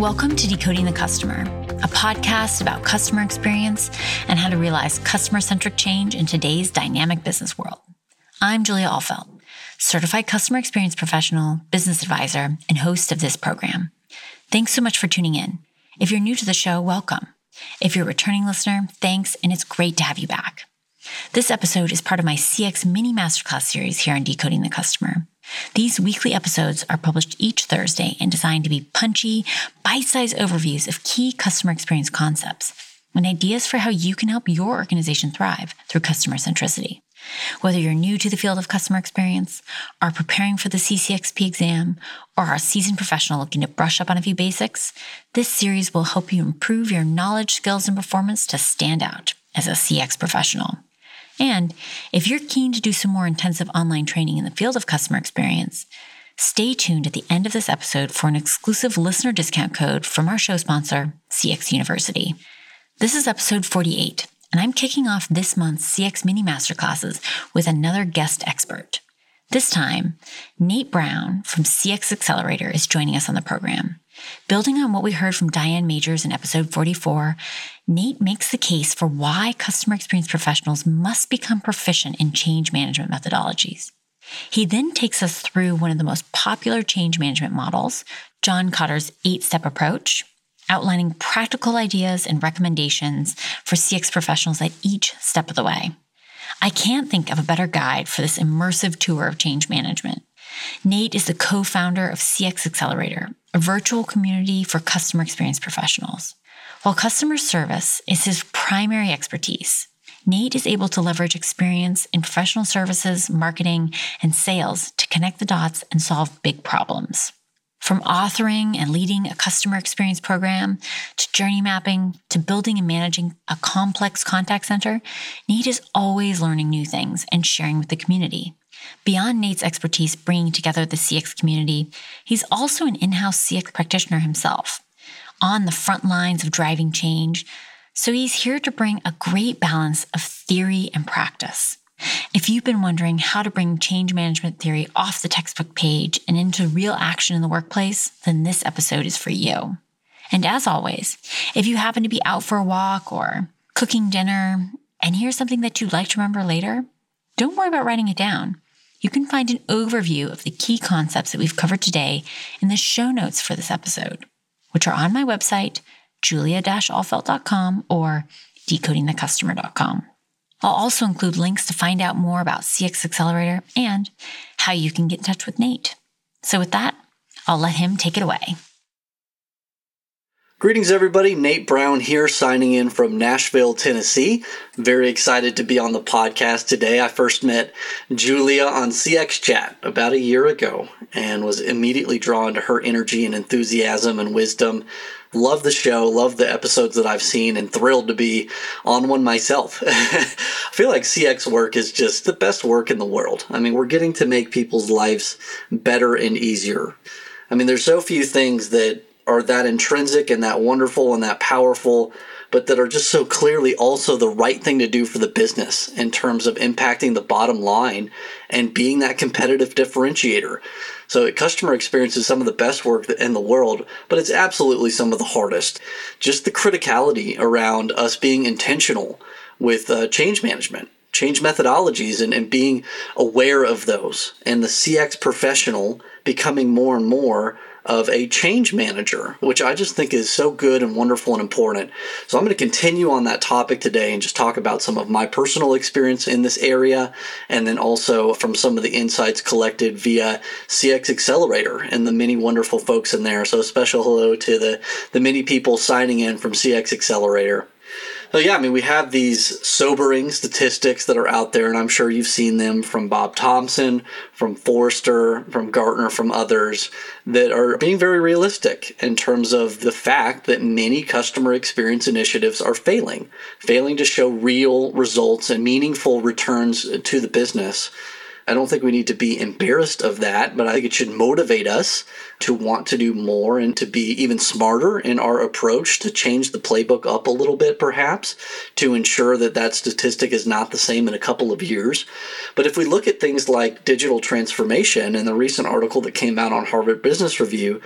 Welcome to Decoding the Customer, a podcast about customer experience and how to realize customer centric change in today's dynamic business world. I'm Julia Ahlfeldt, certified customer experience professional, business advisor, and host of this program. Thanks so much for tuning in. If you're new to the show, welcome. If you're a returning listener, thanks, and it's great to have you back. This episode is part of my CX mini masterclass series here on Decoding the Customer. These weekly episodes are published each Thursday and designed to be punchy, bite sized overviews of key customer experience concepts and ideas for how you can help your organization thrive through customer centricity. Whether you're new to the field of customer experience, are preparing for the CCXP exam, or are a seasoned professional looking to brush up on a few basics, this series will help you improve your knowledge, skills, and performance to stand out as a CX professional. And if you're keen to do some more intensive online training in the field of customer experience, stay tuned at the end of this episode for an exclusive listener discount code from our show sponsor, CX University. This is episode 48, and I'm kicking off this month's CX mini masterclasses with another guest expert. This time, Nate Brown from CX Accelerator is joining us on the program. Building on what we heard from Diane Majors in episode 44, Nate makes the case for why customer experience professionals must become proficient in change management methodologies. He then takes us through one of the most popular change management models, John Kotter's eight step approach, outlining practical ideas and recommendations for CX professionals at each step of the way. I can't think of a better guide for this immersive tour of change management. Nate is the co founder of CX Accelerator, a virtual community for customer experience professionals. While customer service is his primary expertise, Nate is able to leverage experience in professional services, marketing, and sales to connect the dots and solve big problems. From authoring and leading a customer experience program to journey mapping to building and managing a complex contact center, Nate is always learning new things and sharing with the community. Beyond Nate's expertise bringing together the CX community, he's also an in house CX practitioner himself, on the front lines of driving change. So he's here to bring a great balance of theory and practice. If you've been wondering how to bring change management theory off the textbook page and into real action in the workplace, then this episode is for you. And as always, if you happen to be out for a walk or cooking dinner and hear something that you'd like to remember later, don't worry about writing it down you can find an overview of the key concepts that we've covered today in the show notes for this episode, which are on my website, julia-ahlfeldt.com or decodingthecustomer.com. I'll also include links to find out more about CX Accelerator and how you can get in touch with Nate. So with that, I'll let him take it away. Greetings, everybody. Nate Brown here, signing in from Nashville, Tennessee. Very excited to be on the podcast today. I first met Julia on CX Chat about a year ago and was immediately drawn to her energy and enthusiasm and wisdom. Love the show, love the episodes that I've seen, and thrilled to be on one myself. I feel like CX work is just the best work in the world. I mean, we're getting to make people's lives better and easier. I mean, there's so few things that are that intrinsic and that wonderful and that powerful, but that are just so clearly also the right thing to do for the business in terms of impacting the bottom line and being that competitive differentiator. So, customer experience is some of the best work in the world, but it's absolutely some of the hardest. Just the criticality around us being intentional with uh, change management change methodologies and, and being aware of those and the cx professional becoming more and more of a change manager, which I just think is so good and wonderful and important. So I'm going to continue on that topic today and just talk about some of my personal experience in this area and then also from some of the insights collected via CX Accelerator and the many wonderful folks in there. So a special hello to the, the many people signing in from CX Accelerator. So yeah, I mean, we have these sobering statistics that are out there, and I'm sure you've seen them from Bob Thompson, from Forrester, from Gartner, from others that are being very realistic in terms of the fact that many customer experience initiatives are failing, failing to show real results and meaningful returns to the business. I don't think we need to be embarrassed of that, but I think it should motivate us to want to do more and to be even smarter in our approach to change the playbook up a little bit, perhaps, to ensure that that statistic is not the same in a couple of years. But if we look at things like digital transformation and the recent article that came out on Harvard Business Review,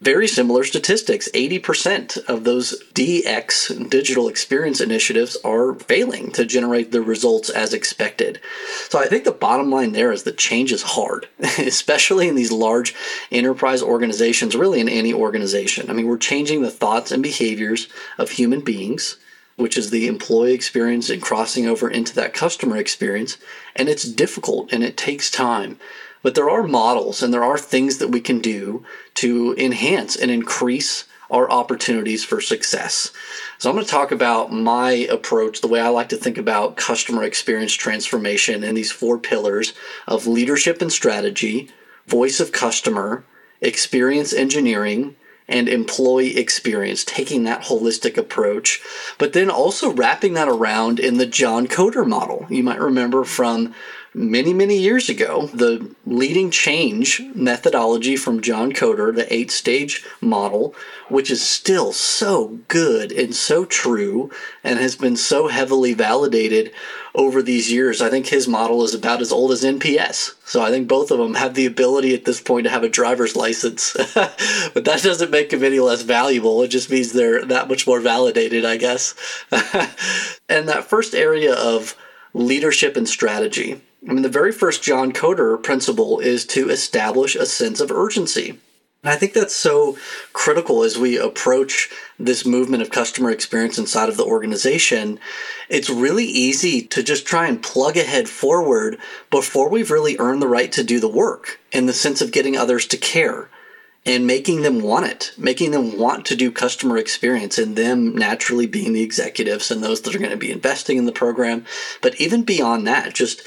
very similar statistics 80% of those DX digital experience initiatives are failing to generate the results as expected. So I think the bottom line there is that change is hard, especially in these large enterprise organizations, really in any organization. I mean, we're changing the thoughts and behaviors of human beings which is the employee experience and crossing over into that customer experience. And it's difficult and it takes time. But there are models and there are things that we can do to enhance and increase our opportunities for success. So, I'm going to talk about my approach, the way I like to think about customer experience transformation and these four pillars of leadership and strategy, voice of customer, experience engineering, and employee experience, taking that holistic approach, but then also wrapping that around in the John Kotter model. You might remember from many, many years ago, the leading change methodology from John Kotter, the eight stage model, which is still so good and so true and has been so heavily validated over these years. I think his model is about as old as NPS. So I think both of them have the ability at this point to have a driver's license. but that doesn't make them any less valuable. It just means they're that much more validated, I guess. and that first area of leadership and strategy I mean, the very first John Kotter principle is to establish a sense of urgency. And I think that's so critical as we approach this movement of customer experience inside of the organization. It's really easy to just try and plug ahead forward before we've really earned the right to do the work in the sense of getting others to care and making them want it, making them want to do customer experience, and them naturally being the executives and those that are going to be investing in the program. But even beyond that, just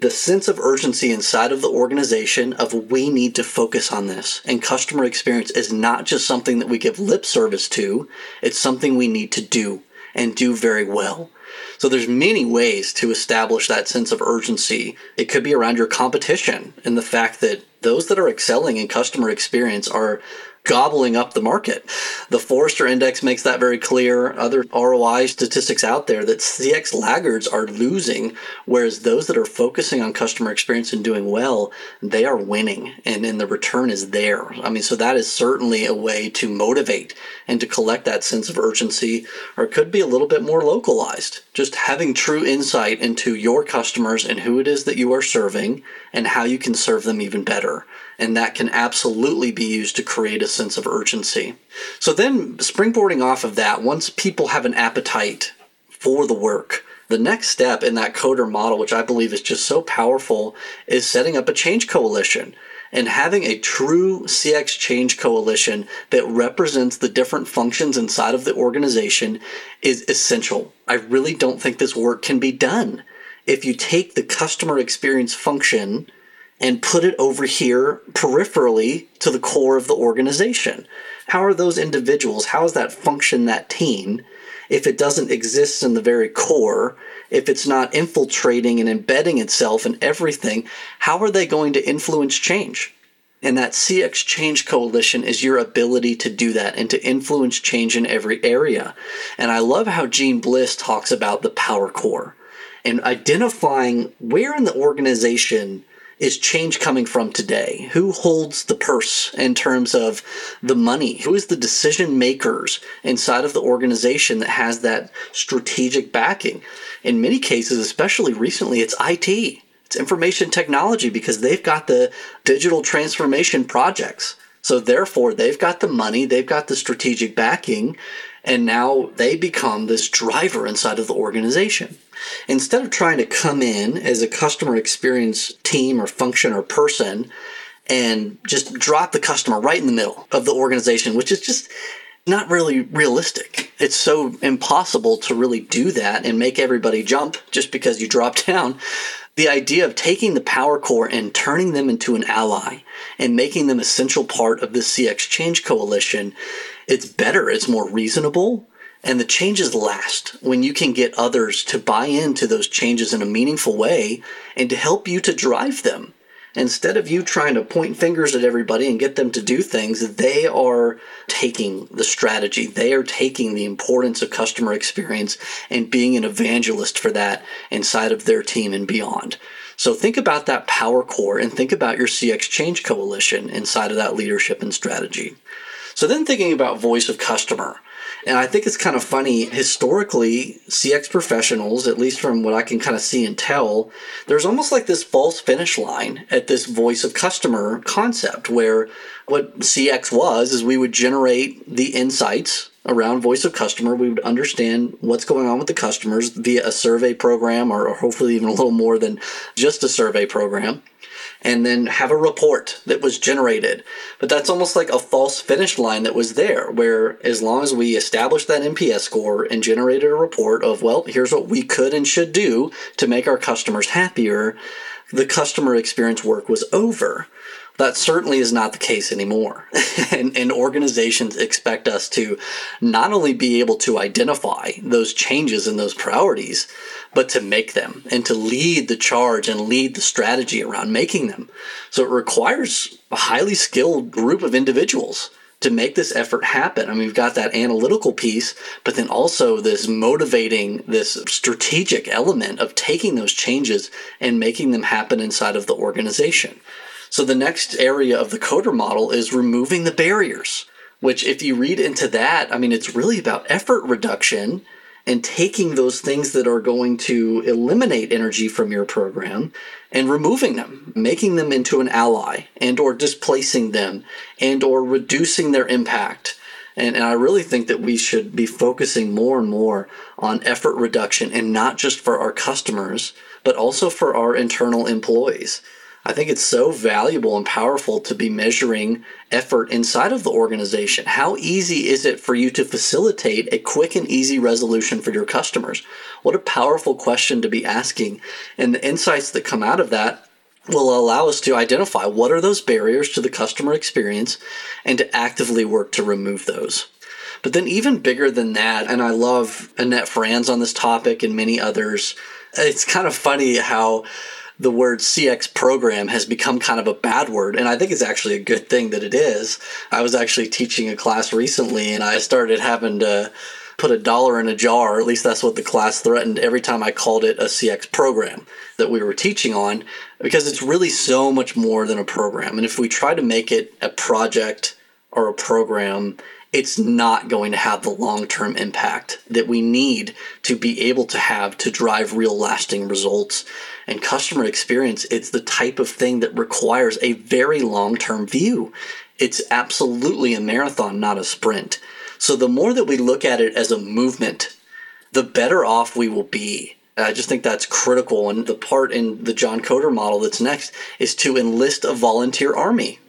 the sense of urgency inside of the organization of we need to focus on this. And customer experience is not just something that we give lip service to it's something we need to do and do very well. So there's many ways to establish that sense of urgency. It could be around your competition and the fact that those that are excelling in customer experience are gobbling up the market. The Forrester Index makes that very clear. Other ROI statistics out there that CX laggards are losing, whereas those that are focusing on customer experience and doing well, they are winning, and the return is there. I mean, so that is certainly a way to motivate and to collect that sense of urgency, or it could be a little bit more localized. Just having true insight into your customers and who it is that you are serving and how you can serve them even better and that can absolutely be used to create a sense of urgency. So then, springboarding off of that, once people have an appetite for the work, the next step in that Kotter model, which I believe is just so powerful, is setting up a change coalition and having a true CX change coalition that represents the different functions inside of the organization is essential. I really don't think this work can be done if you take the customer experience function and put it over here peripherally to the core of the organization. How are those individuals, how does that function, that team, if it doesn't exist in the very core, if it's not infiltrating and embedding itself in everything, how are they going to influence change? And that CX Change Coalition is your ability to do that and to influence change in every area. And I love how Jeanne Bliss talks about the power core and identifying where in the organization is change coming from today? Who holds the purse in terms of the money? Who is the decision makers inside of the organization that has that strategic backing? In many cases, especially recently, it's IT. It's information technology because they've got the digital transformation projects. So therefore, they've got the money, they've got the strategic backing, and now they become this driver inside of the organization. Instead of trying to come in as a customer experience team or function or person and just drop the customer right in the middle of the organization, which is just not really realistic. It's so impossible to really do that and make everybody jump just because you drop down. The idea of taking the power core and turning them into an ally and making them essential part of the CX Change Coalition, it's better, it's more reasonable, and the changes last when you can get others to buy into those changes in a meaningful way and to help you to drive them. Instead of you trying to point fingers at everybody and get them to do things, they are taking the strategy. They are taking the importance of customer experience and being an evangelist for that inside of their team and beyond. So think about that power core and think about your CX Change Coalition inside of that leadership and strategy. So then thinking about voice of customer, and I think it's kind of funny. Historically, CX professionals, at least from what I can kind of see and tell, there's almost like this false finish line at this voice of customer concept where what CX was is we would generate the insights around voice of customer. We would understand what's going on with the customers via a survey program or, hopefully even a little more than just a survey program and then have a report that was generated. But that's almost like a false finish line that was there, where as long as we established that NPS score and generated a report of, well, here's what we could and should do to make our customers happier, the customer experience work was over. That certainly is not the case anymore. and, and, organizations expect us to not only be able to identify those changes and those priorities, but to make them and to lead the charge and lead the strategy around making them. So it requires a highly skilled group of individuals to make this effort happen. I mean, we've got that analytical piece, but then also this motivating, this strategic element of taking those changes and making them happen inside of the organization. So the next area of the Kotter model is removing the barriers, which if you read into that, I mean, it's really about effort reduction and taking those things that are going to eliminate energy from your program and removing them making them into an ally and or displacing them and or reducing their impact. And, and i really think that we should be focusing more and more on effort reduction and not just for our customers but also for our internal employees I think it's so valuable and powerful to be measuring effort inside of the organization. How easy is it for you to facilitate a quick and easy resolution for your customers? What a powerful question to be asking. And the insights that come out of that will allow us to identify what are those barriers to the customer experience and to actively work to remove those. But then, even bigger than that, and I love Annette Franz on this topic and many others, it's kind of funny how the word CX program has become kind of a bad word. And I think it's actually a good thing that it is. I was actually teaching a class recently and I started having to put a dollar in a jar, at least that's what the class threatened every time I called it a CX program that we were teaching on, because it's really so much more than a program. And if we try to make it a project or a program, it's not going to have the long term impact that we need to be able to have to drive real lasting results. And customer experience, it's the type of thing that requires a very long term view. It's absolutely a marathon, not a sprint. So the more that we look at it as a movement, the better off we will be. I just think that's critical. And the part in the John Kotter model that's next is to enlist a volunteer army.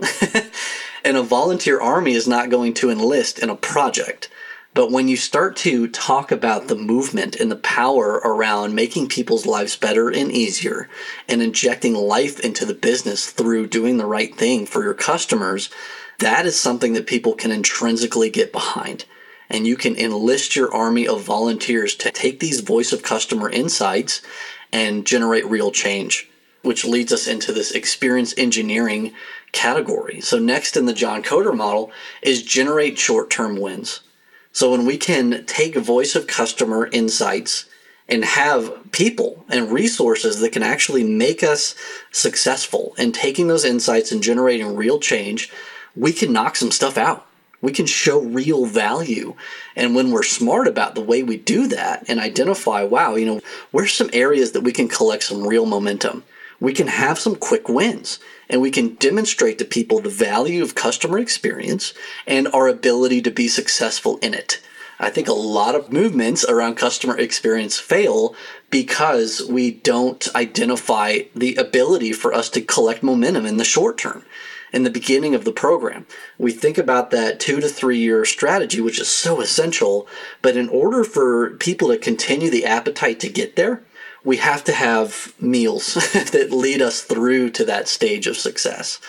And a volunteer army is not going to enlist in a project. But when you start to talk about the movement and the power around making people's lives better and easier and injecting life into the business through doing the right thing for your customers, that is something that people can intrinsically get behind. And you can enlist your army of volunteers to take these voice of customer insights and generate real change, which leads us into this experience engineering category. So, next in the John Kotter model is generate short term wins. So, when we can take voice of customer insights and have people and resources that can actually make us successful in taking those insights and generating real change, we can knock some stuff out. We can show real value. And when we're smart about the way we do that and identify, wow, you know, where's some areas that we can collect some real momentum? We can have some quick wins and we can demonstrate to people the value of customer experience and our ability to be successful in it. I think a lot of movements around customer experience fail because we don't identify the ability for us to collect momentum in the short term. In the beginning of the program, we think about that two to three year strategy, which is so essential. But in order for people to continue the appetite to get there, we have to have meals that lead us through to that stage of success.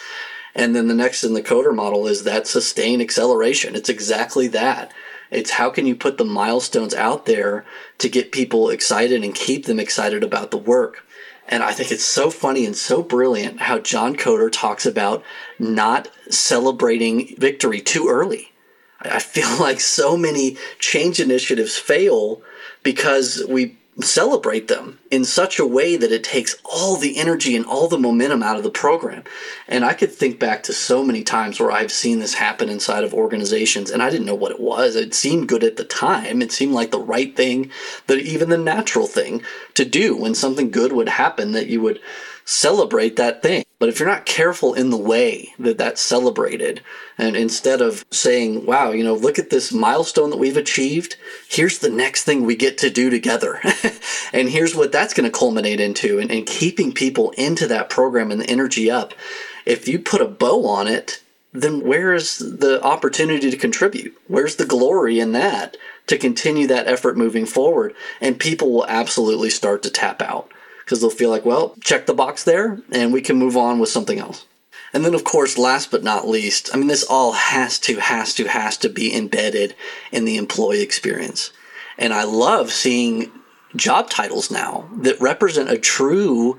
And then the next in the Kotter model is that sustained acceleration. It's exactly that. It's how can you put the milestones out there to get people excited and keep them excited about the work. And I think it's so funny and so brilliant how John Kotter talks about not celebrating victory too early. I feel like so many change initiatives fail because we celebrate them in such a way that it takes all the energy and all the momentum out of the program. And I could think back to so many times where I've seen this happen inside of organizations and I didn't know what it was. It seemed good at the time. It seemed like the right thing, that even the natural thing to do when something good would happen that you would celebrate that thing. But if you're not careful in the way that that's celebrated, and instead of saying, wow, you know, look at this milestone that we've achieved, here's the next thing we get to do together. and here's what that's going to culminate into, and, and keeping people into that program and the energy up. If you put a bow on it, then where's the opportunity to contribute? Where's the glory in that to continue that effort moving forward? And people will absolutely start to tap out because they'll feel like, well, check the box there and we can move on with something else. And then, of course, last but not least, I mean, this all has to, has to, has to be embedded in the employee experience. And I love seeing job titles now that represent a true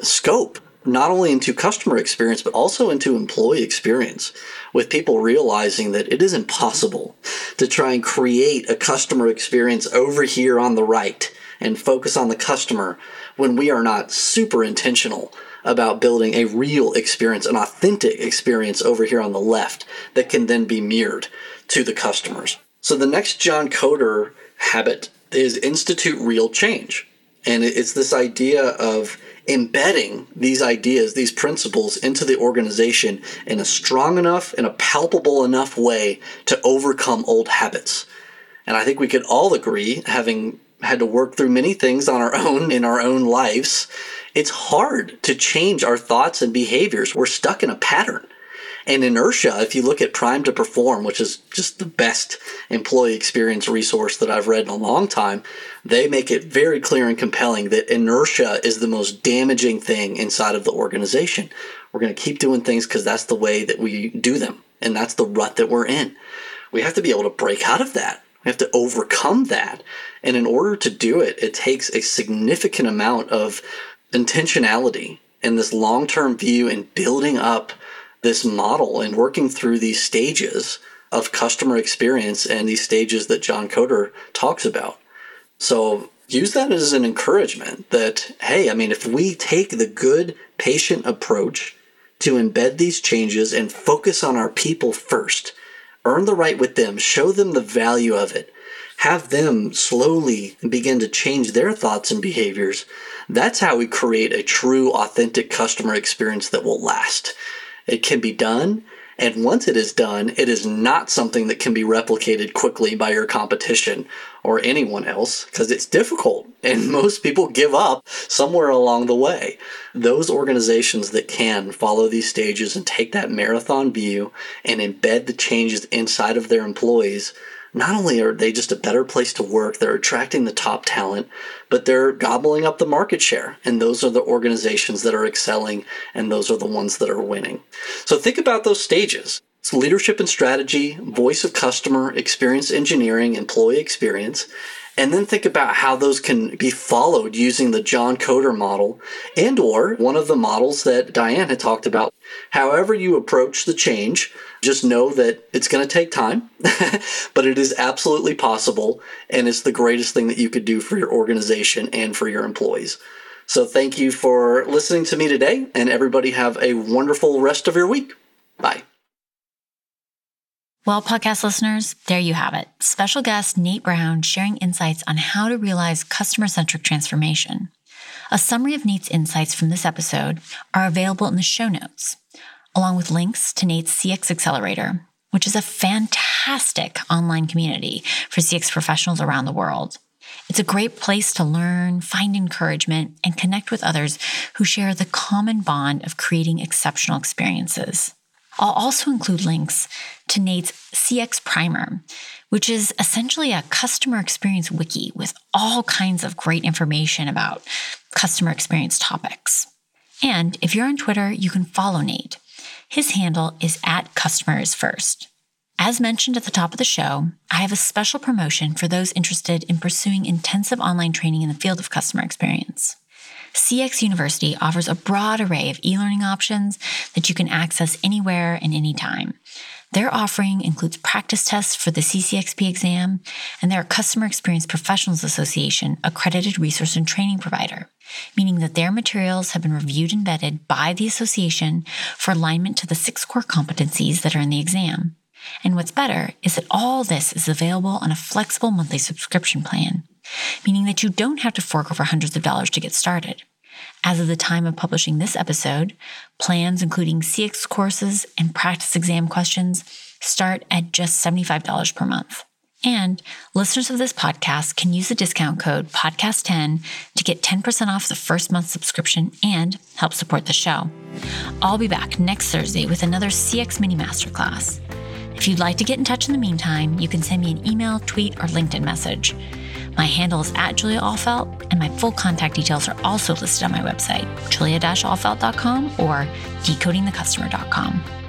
scope, not only into customer experience, but also into employee experience, with people realizing that it is impossible to try and create a customer experience over here on the right and focus on the customer when we are not super intentional about building a real experience, an authentic experience over here on the left that can then be mirrored to the customers. So the next John Kotter habit is institute real change. And it's this idea of embedding these ideas, these principles into the organization in a strong enough and a palpable enough way to overcome old habits. And I think we could all agree, having had to work through many things on our own in our own lives, it's hard to change our thoughts and behaviors. We're stuck in a pattern. And inertia, if you look at Primed to Perform, which is just the best employee experience resource that I've read in a long time, they make it very clear and compelling that inertia is the most damaging thing inside of the organization. We're going to keep doing things because that's the way that we do them, and that's the rut that we're in. We have to be able to break out of that. We have to overcome that. And in order to do it, it takes a significant amount of intentionality and this long term view and building up this model and working through these stages of customer experience and these stages that John Kotter talks about. So use that as an encouragement that, hey, I mean, if we take the good, patient approach to embed these changes and focus on our people first, earn the right with them, show them the value of it, have them slowly begin to change their thoughts and behaviors. That's how we create a true, authentic customer experience that will last. It can be done. And once it is done, it is not something that can be replicated quickly by your competition or anyone else because it's difficult and most people give up somewhere along the way. Those organizations that can follow these stages and take that marathon view and embed the changes inside of their employees not only are they just a better place to work, they're attracting the top talent, but they're gobbling up the market share. And those are the organizations that are excelling, and those are the ones that are winning. So think about those stages. Leadership and strategy, voice of customer, experience engineering, employee experience, and then think about how those can be followed using the John Kotter model and or one of the models that Diane had talked about. However you approach the change, just know that it's going to take time, but it is absolutely possible and it's the greatest thing that you could do for your organization and for your employees. So thank you for listening to me today and everybody have a wonderful rest of your week. Bye. Well, podcast listeners, there you have it. Special guest Nate Brown sharing insights on how to realize customer centric transformation. A summary of Nate's insights from this episode are available in the show notes, along with links to Nate's CX Accelerator, which is a fantastic online community for CX professionals around the world. It's a great place to learn, find encouragement, and connect with others who share the common bond of creating exceptional experiences. I'll also include links to Nate's CX Primer, which is essentially a customer experience wiki with all kinds of great information about customer experience topics. And if you're on Twitter, you can follow Nate. His handle is at customers first. As mentioned at the top of the show, I have a special promotion for those interested in pursuing intensive online training in the field of customer experience. CX University offers a broad array of e learning options that you can access anywhere and anytime. Their offering includes practice tests for the CCXP exam, and they're a Customer Experience Professionals Association accredited resource and training provider, meaning that their materials have been reviewed and vetted by the association for alignment to the six core competencies that are in the exam. And what's better is that all this is available on a flexible monthly subscription plan, meaning that you don't have to fork over hundreds of dollars to get started. As of the time of publishing this episode, plans including CX courses and practice exam questions start at just $75 per month. And listeners of this podcast can use the discount code podcast10 to get 10% off the first month subscription and help support the show. I'll be back next Thursday with another CX mini masterclass. If you'd like to get in touch in the meantime, you can send me an email, tweet, or LinkedIn message. My handle is at Julia Ahlfeldt, and my full contact details are also listed on my website, julia-ahlfeldt.com or decodingthecustomer.com.